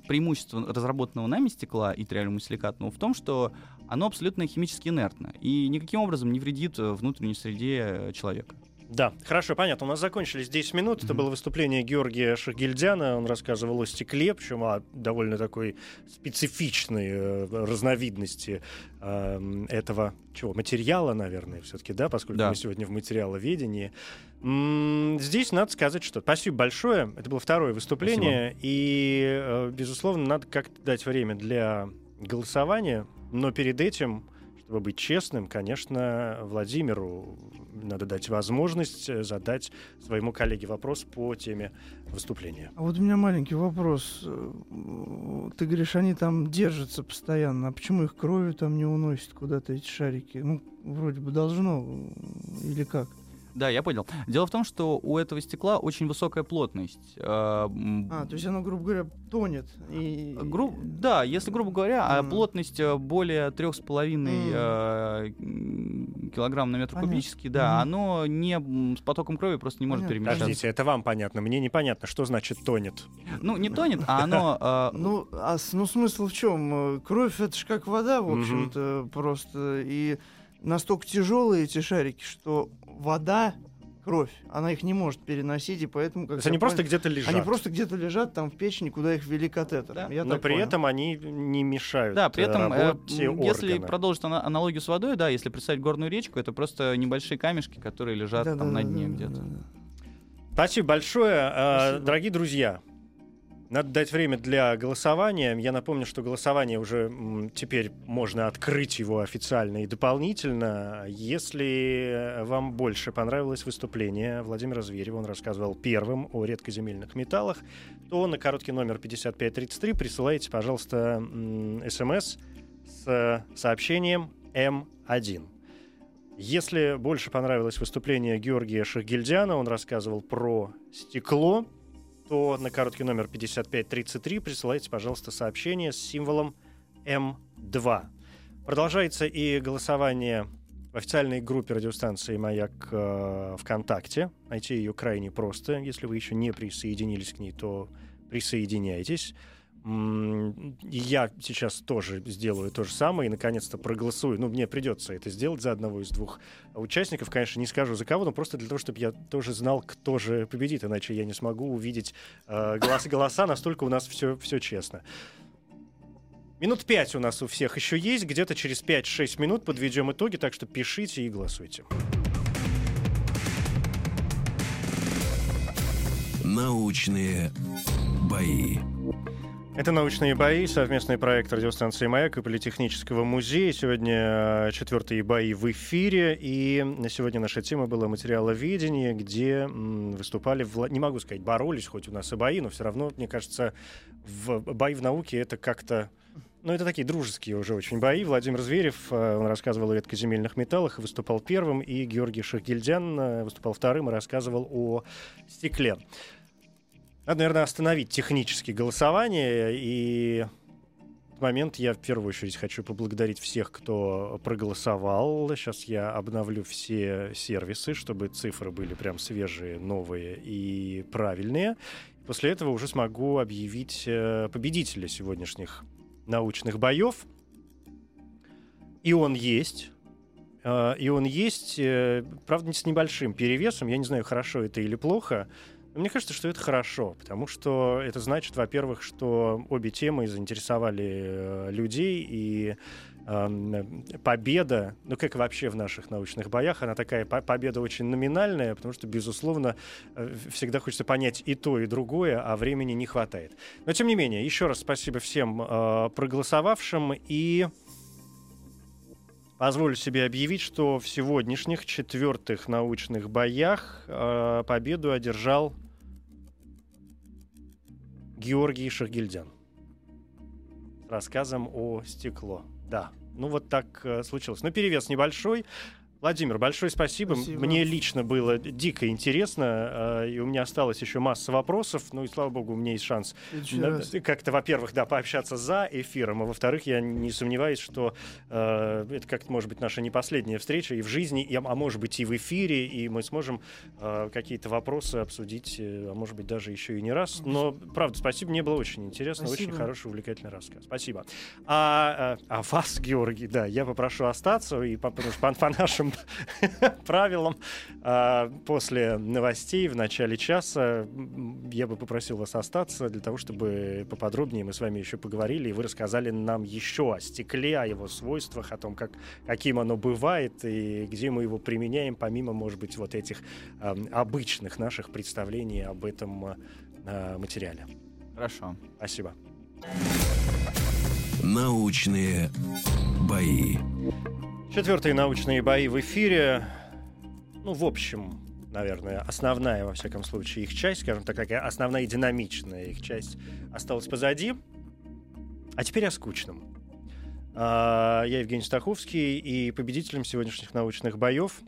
преимущество разработанного нами стекла и триалюмосиликатного в том, что оно абсолютно химически инертно и никаким образом не вредит э, внутренней среде э, человека. Да, хорошо, понятно. У нас закончились 10 минут. Mm-hmm. Это было выступление Георгия Шахгильдяна. Он рассказывал о стекле, причем о довольно такой специфичной э, разновидности э, этого чего, материала, наверное, все-таки, да, поскольку да. мы сегодня в материаловедении. М-м, здесь надо сказать, что спасибо большое. Это было второе выступление. Спасибо. И, э, безусловно, надо как-то дать время для голосования. Но перед этим чтобы быть честным, конечно, Владимиру надо дать возможность э, задать своему коллеге вопрос по теме выступления. А вот у меня маленький вопрос. Ты говоришь, они там держатся постоянно. А почему их кровью там не уносят куда-то эти шарики? Ну, вроде бы должно. Или как? Да, я понял. Дело в том, что у этого стекла очень высокая плотность. А, то есть оно, грубо говоря, тонет. И... Гру... Да, если, грубо говоря, mm. плотность э, более 3,5 mm. килограмм на метр понятно. кубический, да, mm. оно не с потоком крови просто не может понятно. перемещаться. Подождите, это вам понятно, мне непонятно, что значит тонет. Ну, не тонет, а оно... Ну, а ну смысл в чем? Кровь это же как вода, в общем-то, просто. И настолько тяжелые эти шарики, что вода кровь, она их не может переносить, и поэтому... Как То есть они просто где-то лежат? Они просто где-то лежат там в печени, куда их ввели катетер. Да. Я Но при понял. этом они не мешают Да, при этом, э, если продолжить аналогию с водой, да, если представить горную речку, это просто небольшие камешки, которые лежат да, там да, на дне да, где-то. Да, да. Спасибо большое. А, Спасибо. Дорогие друзья, надо дать время для голосования. Я напомню, что голосование уже теперь можно открыть его официально и дополнительно. Если вам больше понравилось выступление Владимира Зверева, он рассказывал первым о редкоземельных металлах, то на короткий номер 5533 присылайте, пожалуйста, смс с сообщением М1. Если больше понравилось выступление Георгия Шахгильдяна, он рассказывал про стекло, то на короткий номер 5533 присылайте, пожалуйста, сообщение с символом М2. Продолжается и голосование в официальной группе радиостанции «Маяк» э, ВКонтакте. Найти ее крайне просто. Если вы еще не присоединились к ней, то присоединяйтесь я сейчас тоже сделаю то же самое и наконец-то проголосую. Ну, мне придется это сделать за одного из двух участников. Конечно, не скажу за кого, но просто для того, чтобы я тоже знал, кто же победит, иначе я не смогу увидеть э, голоса, голоса. Настолько у нас все, все честно. Минут пять у нас у всех еще есть. Где-то через 5-6 минут подведем итоги, так что пишите и голосуйте. Научные бои. Это «Научные бои», совместный проект радиостанции «Маяк» и Политехнического музея. Сегодня э, четвертые бои в эфире, и на сегодня наша тема была материаловедение, где выступали, в... не могу сказать, боролись, хоть у нас и бои, но все равно, мне кажется, в... бои в науке — это как-то ну, это такие дружеские уже очень бои. Владимир Зверев, э, он рассказывал о редкоземельных металлах выступал первым, и Георгий Шахгильдян э, выступал вторым и рассказывал о стекле. Надо, наверное, остановить технические голосования. И в момент я в первую очередь хочу поблагодарить всех, кто проголосовал. Сейчас я обновлю все сервисы, чтобы цифры были прям свежие, новые и правильные. После этого уже смогу объявить э, победителя сегодняшних научных боев. И он есть. Э, и он есть, э, правда, с небольшим перевесом. Я не знаю, хорошо это или плохо. Мне кажется, что это хорошо, потому что это значит, во-первых, что обе темы заинтересовали э, людей, и э, победа, ну как вообще в наших научных боях, она такая победа очень номинальная, потому что, безусловно, э, всегда хочется понять и то, и другое, а времени не хватает. Но, тем не менее, еще раз спасибо всем э, проголосовавшим, и Позволю себе объявить, что в сегодняшних четвертых научных боях э, победу одержал Георгий Шахгильдян рассказом о стекло. Да, ну вот так э, случилось. Но ну, перевес небольшой. Владимир, большое спасибо. спасибо. Мне лично было дико интересно, э, и у меня осталось еще масса вопросов. Ну и слава богу, у меня есть шанс как-то, во-первых, да, пообщаться за эфиром, а во-вторых, я не сомневаюсь, что э, это как-то может быть наша не последняя встреча и в жизни, и, а может быть и в эфире, и мы сможем э, какие-то вопросы обсудить, а может быть даже еще и не раз. Но правда, спасибо, мне было очень интересно, спасибо. очень хороший, увлекательный рассказ. Спасибо. А, а, а вас, Георгий, да, я попрошу остаться и по, по, по нашим правилам. А, после новостей в начале часа я бы попросил вас остаться для того, чтобы поподробнее мы с вами еще поговорили, и вы рассказали нам еще о стекле, о его свойствах, о том, как, каким оно бывает и где мы его применяем, помимо, может быть, вот этих э, обычных наших представлений об этом э, материале. Хорошо. Спасибо. Научные бои. Четвертые научные бои в эфире. Ну, в общем, наверное, основная, во всяком случае, их часть, скажем так, такая основная динамичная их часть осталась позади. А теперь о скучном. А, я Евгений Стаховский, и победителем сегодняшних научных боев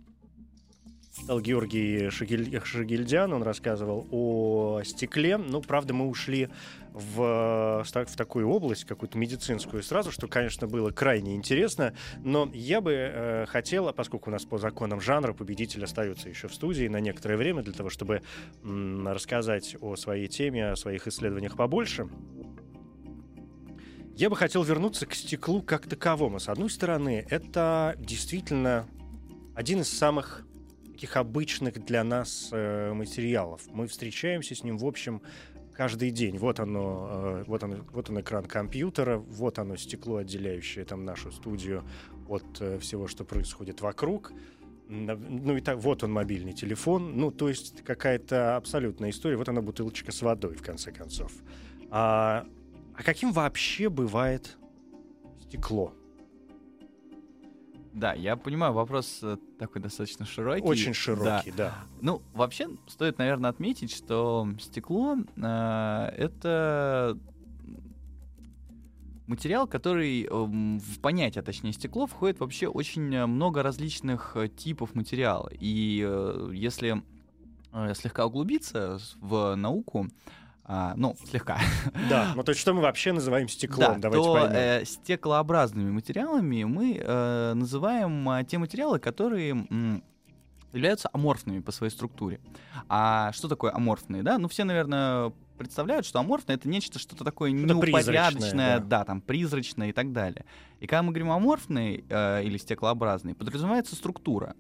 стал Георгий Шагиль... Шагильдян. Он рассказывал о стекле. Ну, правда, мы ушли в, в такую область, какую-то медицинскую сразу, что, конечно, было крайне интересно. Но я бы э, хотела, поскольку у нас по законам жанра победитель остается еще в студии на некоторое время для того, чтобы м, рассказать о своей теме, о своих исследованиях побольше, я бы хотел вернуться к стеклу как таковому. С одной стороны, это действительно один из самых таких обычных для нас э, материалов. Мы встречаемся с ним, в общем, каждый день. Вот оно, э, вот он, вот он экран компьютера, вот оно стекло, отделяющее там нашу студию от э, всего, что происходит вокруг. Ну и так, вот он мобильный телефон. Ну, то есть какая-то абсолютная история. Вот она бутылочка с водой, в конце концов. А, а каким вообще бывает стекло? Да, я понимаю, вопрос э, такой достаточно широкий. Очень широкий, да. да. Ну, вообще, стоит, наверное, отметить, что стекло э, это материал, который э, в понятие, точнее стекло, входит вообще очень много различных э, типов материала. И э, если э, слегка углубиться в науку, а, ну, слегка. Да, ну то есть что мы вообще называем стеклом? Да, Давайте то поймем. Э, стеклообразными материалами мы э, называем э, те материалы, которые м, являются аморфными по своей структуре. А что такое аморфные? Да, ну все, наверное, представляют, что аморфное это нечто что-то такое неупорядоченное, да. да, там призрачное и так далее. И когда мы говорим аморфный э, или стеклообразный, подразумевается структура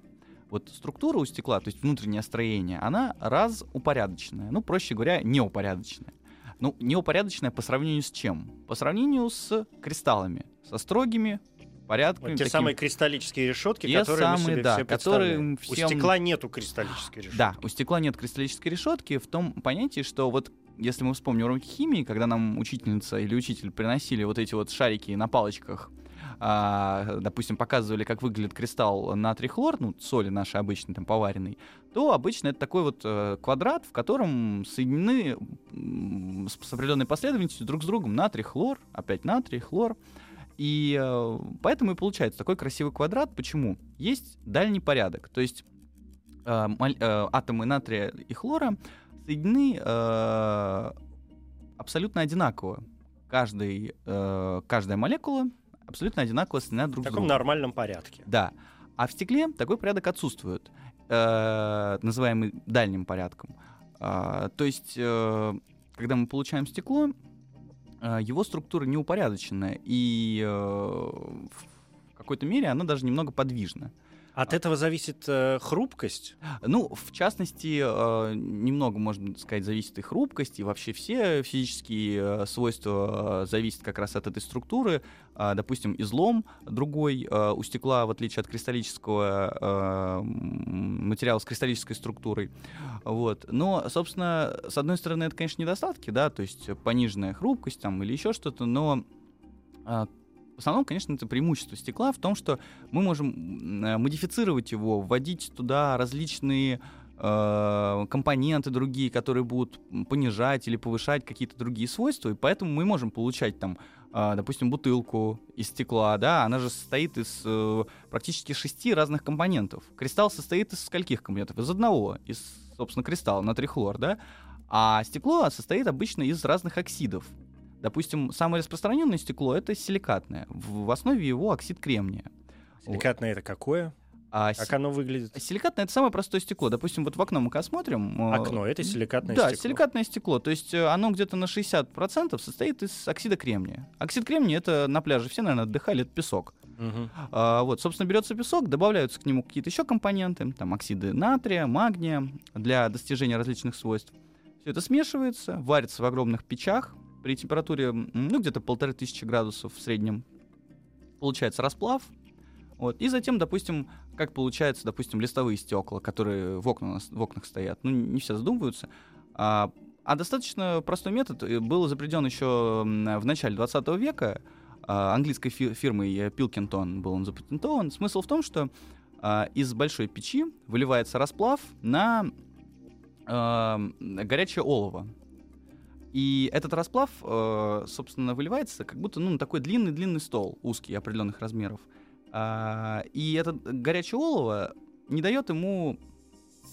вот структура у стекла, то есть внутреннее строение, она разупорядоченная. Ну, проще говоря, неупорядоченная. Ну, неупорядоченная по сравнению с чем? По сравнению с кристаллами, со строгими порядками. Вот те такими- самые кристаллические решетки, Те которые мы самые, себе да, все которые всем- У стекла нету кристаллической решетки. Да, у стекла нет кристаллической решетки в том понятии, что вот если мы вспомним уроки химии, когда нам учительница или учитель приносили вот эти вот шарики на палочках, а, допустим, показывали, как выглядит кристалл натрий-хлор, ну, соли нашей обычной, там, поваренной, то обычно это такой вот э, квадрат, в котором соединены с определенной последовательностью друг с другом натрий-хлор, опять натрий-хлор. И э, поэтому и получается такой красивый квадрат. Почему? Есть дальний порядок. То есть э, моль- э, атомы натрия и хлора соединены э, абсолютно одинаково. Каждый, э, каждая молекула абсолютно одинаково соединена В друг с таком другом. нормальном порядке. Да. А в стекле такой порядок отсутствует, э, называемый дальним порядком. А, то есть, э, когда мы получаем стекло, э, его структура неупорядоченная, и э, в какой-то мере она даже немного подвижна. От этого зависит э, хрупкость. Ну, в частности, э, немного, можно сказать, зависит и хрупкость, и вообще все физические э, свойства э, зависят как раз от этой структуры. А, Допустим, излом другой э, у стекла, в отличие от кристаллического э, материала с кристаллической структурой. Вот. Но, собственно, с одной стороны, это, конечно, недостатки, да, то есть пониженная хрупкость там или еще что-то, но а, в основном, конечно, это преимущество стекла в том, что мы можем э, модифицировать его, вводить туда различные э, компоненты другие, которые будут понижать или повышать какие-то другие свойства, и поэтому мы можем получать там, а, допустим, бутылку из стекла, да, она же состоит из э, практически шести разных компонентов. Кристалл состоит из скольких компонентов? Из одного, из, собственно, кристалла, натрий-хлор, да, а стекло состоит обычно из разных оксидов. Допустим, самое распространенное стекло это силикатное. В, основе его оксид кремния. Силикатное это какое? А Как си- оно выглядит? силикатное это самое простое стекло. Допустим, вот в окно мы когда смотрим. э, Окно это силикатное да, стекло. силикатное стекло. То есть э, оно где-то на 60% состоит из оксида кремния. Оксид кремния это на пляже все, наверное, отдыхали, это песок. Мгм. А, вот, собственно, берется песок, добавляются к нему какие-то еще компоненты, там оксиды натрия, магния для достижения различных свойств. Все это смешивается, варится в огромных печах при температуре, ну, где-то полторы тысячи градусов в среднем. Получается расплав. Вот. И затем, допустим, как получается, допустим, листовые стекла, которые в, окна, в окнах стоят. Ну, не все задумываются. А, а достаточно простой метод э, был изобретен еще в начале 20 века а, английской фи- фирмой Пилкинтон был он запатентован. Смысл в том, что а, из большой печи выливается расплав на а, горячее олово. И этот расплав, э, собственно, выливается как будто ну, на такой длинный-длинный стол, узкий, определенных размеров. А, и этот горячее олово не дает ему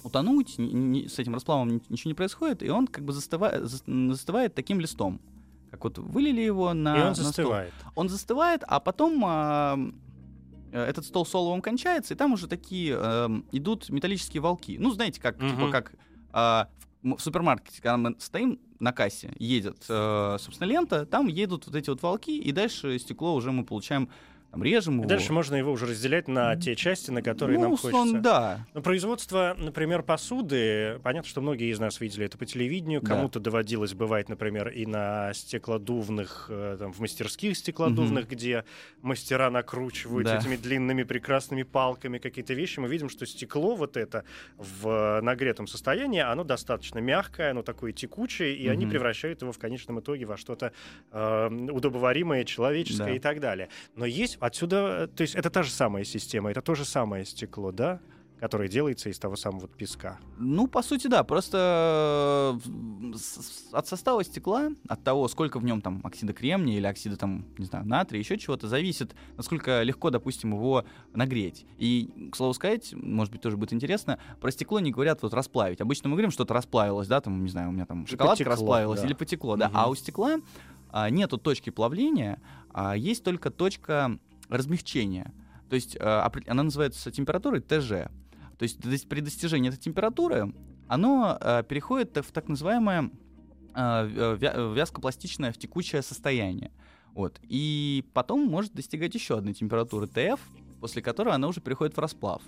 утонуть, ни- ни- с этим расплавом ни- ничего не происходит, и он как бы застывает, застывает таким листом. Как вот вылили его на, И он на стол. застывает. Он застывает, а потом э, этот стол с оловом кончается, и там уже такие эм, идут металлические волки. Ну, знаете, как, типа, Мгм. как а, в, в супермаркете, когда мы стоим на кассе, едет, э, собственно, лента, там едут вот эти вот волки, и дальше стекло уже мы получаем, там, режем И его. дальше можно его уже разделять на те части, на которые ну, нам условно, хочется. да. Но производство, например, посуды, понятно, что многие из нас видели это по телевидению, Да. кому-то доводилось бывать, например, и на стеклодувных, э, там, в мастерских стеклодувных, где мастера накручивают Да. этими длинными прекрасными палками какие-то вещи, мы видим, что стекло вот это в нагретом состоянии, оно достаточно мягкое, оно такое текучее, и они Мгм. превращают его в конечном итоге во что-то э, удобоваримое, человеческое Да. и так далее. Но есть отсюда, э, то есть это та же самая система, это то же самое стекло, да? которое делается из того самого песка. Ну, по сути, да. Просто э, от состава стекла, от того, сколько в нем там оксида кремния или оксида там, не знаю, натрия, еще чего-то, зависит, насколько легко, допустим, его нагреть. И, к слову сказать, может быть, тоже будет интересно, про стекло не говорят вот расплавить. Обычно мы говорим, что-то расплавилось, да, там, не знаю, у меня там шоколадка потекло, расплавилась да. или потекло, да. Мгм. А у стекла а, нету точки плавления, а есть только точка размягчения. То есть опре- она называется температурой ТЖ. То есть при достижении этой температуры оно э, переходит в так называемое э, вя- вязкопластичное в текучее состояние. Вот. И потом может достигать еще одной температуры ТФ, после которой она уже переходит в расплав.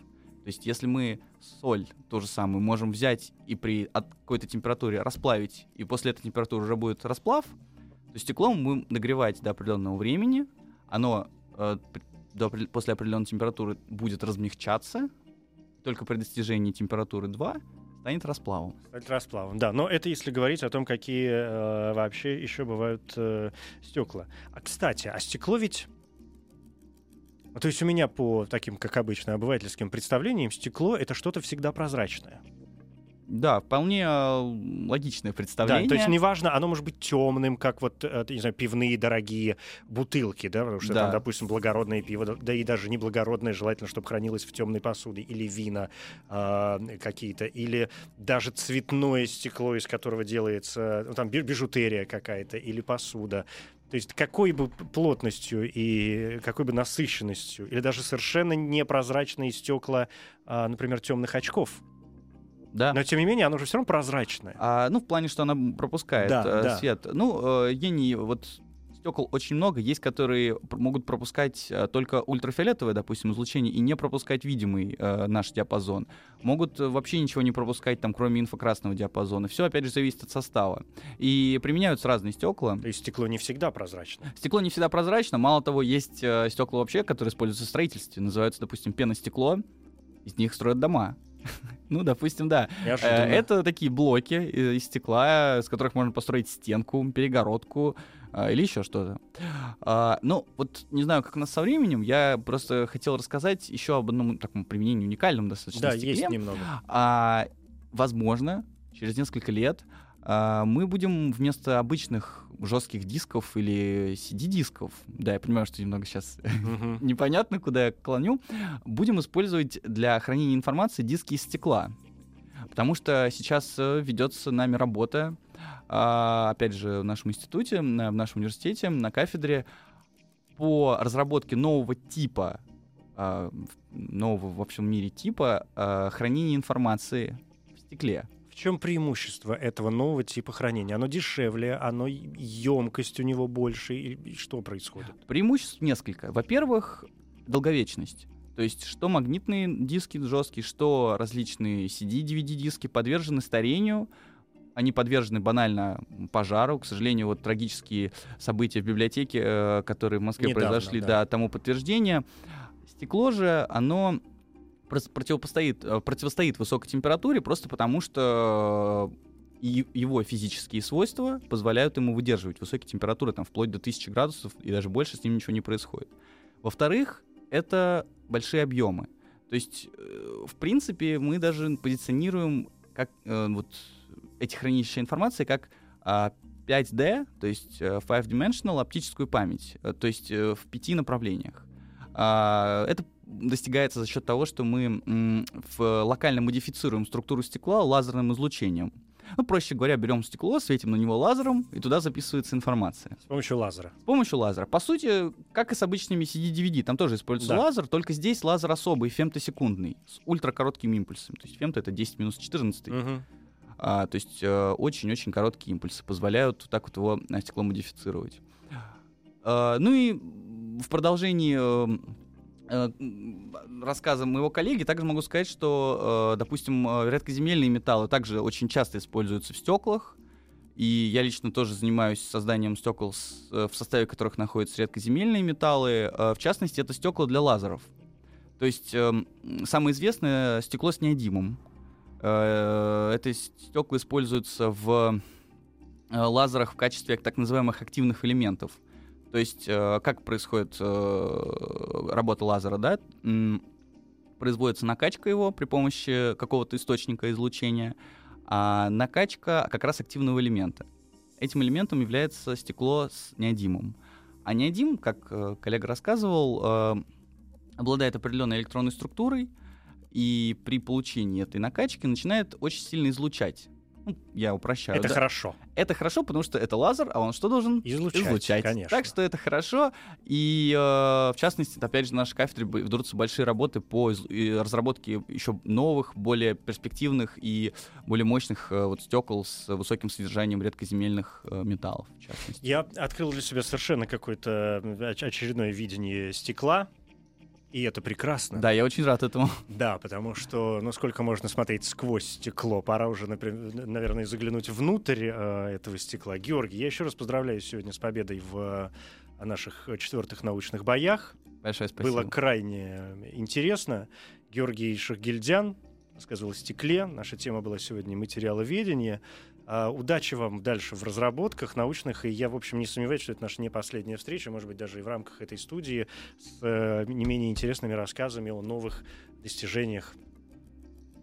То есть если мы соль, то же самое, можем взять и при какой-то температуре расплавить, и после этой температуры уже будет расплав, то стекло мы будем нагревать до определенного времени, оно э, до, после определенной температуры будет размягчаться, только при достижении температуры 2 станет расплавом. Стать расплавом, да. Но это если говорить о том, какие э, вообще еще бывают э, стекла. А кстати, а стекло ведь. Ну, То есть у меня по таким, как обычно, обывательским представлениям, стекло это что-то всегда прозрачное. Да, вполне э, логичное представление. Да, то есть неважно, оно может быть темным, как вот, э, не знаю, пивные дорогие бутылки, да, потому что Да. там, допустим, благородное пиво, да- и даже не благородное, желательно, чтобы хранилось в темной посуде, или вина а, какие-то, или даже цветное стекло, из которого делается, ну, там, би- бижутерия какая-то, или посуда. То есть какой бы плотностью и какой бы насыщенностью, или даже совершенно непрозрачные стекла, а, например, темных очков. Да. Но тем не менее, оно же все равно прозрачное. А, ну, в плане, что она пропускает Да, э, да. свет. Ну, э, гений, вот стекол очень много. Есть, которые могут пропускать э, только ультрафиолетовое, допустим, излучение и не пропускать видимый э, наш диапазон. Могут э, вообще ничего не пропускать, там, кроме инфракрасного диапазона. Все, опять же, зависит от состава. И применяются разные стекла. То есть стекло не всегда прозрачно. Стекло не всегда прозрачно. Мало того, есть э, стекла вообще, которые используются в строительстве. Называются, допустим, пеностекло. Из них строят дома. Ну, допустим, да. Э. Это такие блоки э, из стекла, с которых можно построить стенку, перегородку а, или еще что-то. А, Ну, вот не знаю, как у нас со временем, я просто хотел рассказать еще об одном таком применении уникальном достаточно Да, стекле. есть немного. А, возможно, через несколько лет мы будем вместо обычных жестких дисков или CD-дисков, да, я понимаю, что немного сейчас непонятно, куда я клоню, будем использовать для хранения информации диски из стекла. Потому что сейчас э, ведется нами работа, а, опять же, в нашем институте, в нашем университете, на кафедре по разработке нового типа, а, нового в общем мире типа а, хранения информации в стекле. В чем преимущество этого нового типа хранения? Оно дешевле, оно емкость у него больше, и что происходит? Преимуществ несколько. Во-первых, долговечность. То есть, что магнитные диски жесткие, что различные CD, DVD-диски подвержены старению, они подвержены банально пожару. К сожалению, вот трагические события в библиотеке, э, которые в Москве Недавно, произошли, да. да. тому подтверждение. Стекло же, оно противопостоит, э, противостоит высокой температуре просто потому, что э, его физические свойства позволяют ему выдерживать высокие температуры, там, вплоть до 1000 градусов и даже больше с ним ничего не происходит. Во-вторых, это большие объемы. То есть, э, в принципе, мы даже позиционируем как э, вот эти хранилища информации как а, 5D, то есть э, Five Dimensional оптическую память, э, то есть э, в пяти направлениях. А, Это достигается за счет того, что мы в локально модифицируем структуру стекла лазерным излучением. Ну, проще говоря, берем стекло, светим на него лазером, и туда записывается информация. С помощью лазера. С помощью лазера. По сути, как и с обычными CD-DVD, там тоже используется Да. лазер, только здесь лазер особый, фемтосекундный, с ультракоротким импульсом. То есть фемто — это 10 минус 14. Мгм. А, то есть э, очень-очень короткие импульсы позволяют вот так вот его на стекло модифицировать. А, ну и в продолжении э, э, м, рассказа моего коллеги также могу сказать, что, э, допустим, э, редкоземельные металлы также очень часто используются в стеклах. И я лично тоже занимаюсь созданием стекол, в составе которых находятся редкоземельные металлы. В частности, это стекла для лазеров. То есть самое известное стекло с неодимом. Это стекла используются в лазерах в качестве так называемых активных элементов. То есть э, как происходит э, работа лазера, да? Производится накачка его при помощи какого-то источника излучения, а накачка как раз активного элемента. Этим элементом является стекло с неодимом. А неодим, как э, коллега рассказывал, обладает определенной электронной структурой, и при получении этой накачки начинает очень сильно излучать. Ну, я упрощаю. Это да. хорошо. Это хорошо, потому что это лазер, а он что должен? Излучать, конечно. Так что это хорошо. И, э, в частности, опять же, в нашей кафедре ведутся большие работы по из- разработке еще новых, более перспективных и более мощных э, вот, стекол с высоким содержанием редкоземельных э, металлов, в частности. Я открыл для себя совершенно какое-то очередное видение стекла. И это прекрасно. Да, я очень рад этому. Да, потому что, ну, сколько можно смотреть сквозь стекло? Пора уже, например, наверное, заглянуть внутрь э, этого стекла. Георгий, я еще раз поздравляю сегодня с победой в э, наших четвертых научных боях. Большое спасибо. Было крайне интересно. Георгий Шахгильдян рассказывал о стекле. Наша тема была сегодня материаловедение. А, удачи вам дальше в разработках научных. И я, в общем, не сомневаюсь, что это наша не последняя встреча, может быть, даже и в рамках этой студии с э, не менее интересными рассказами о новых достижениях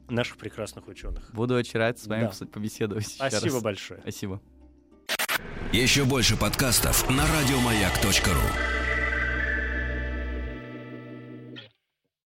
наших прекрасных ученых. Буду очень рад с вами Да. побеседовать. Спасибо раз. большое. Спасибо. Еще больше подкастов на радиомаяк.ру.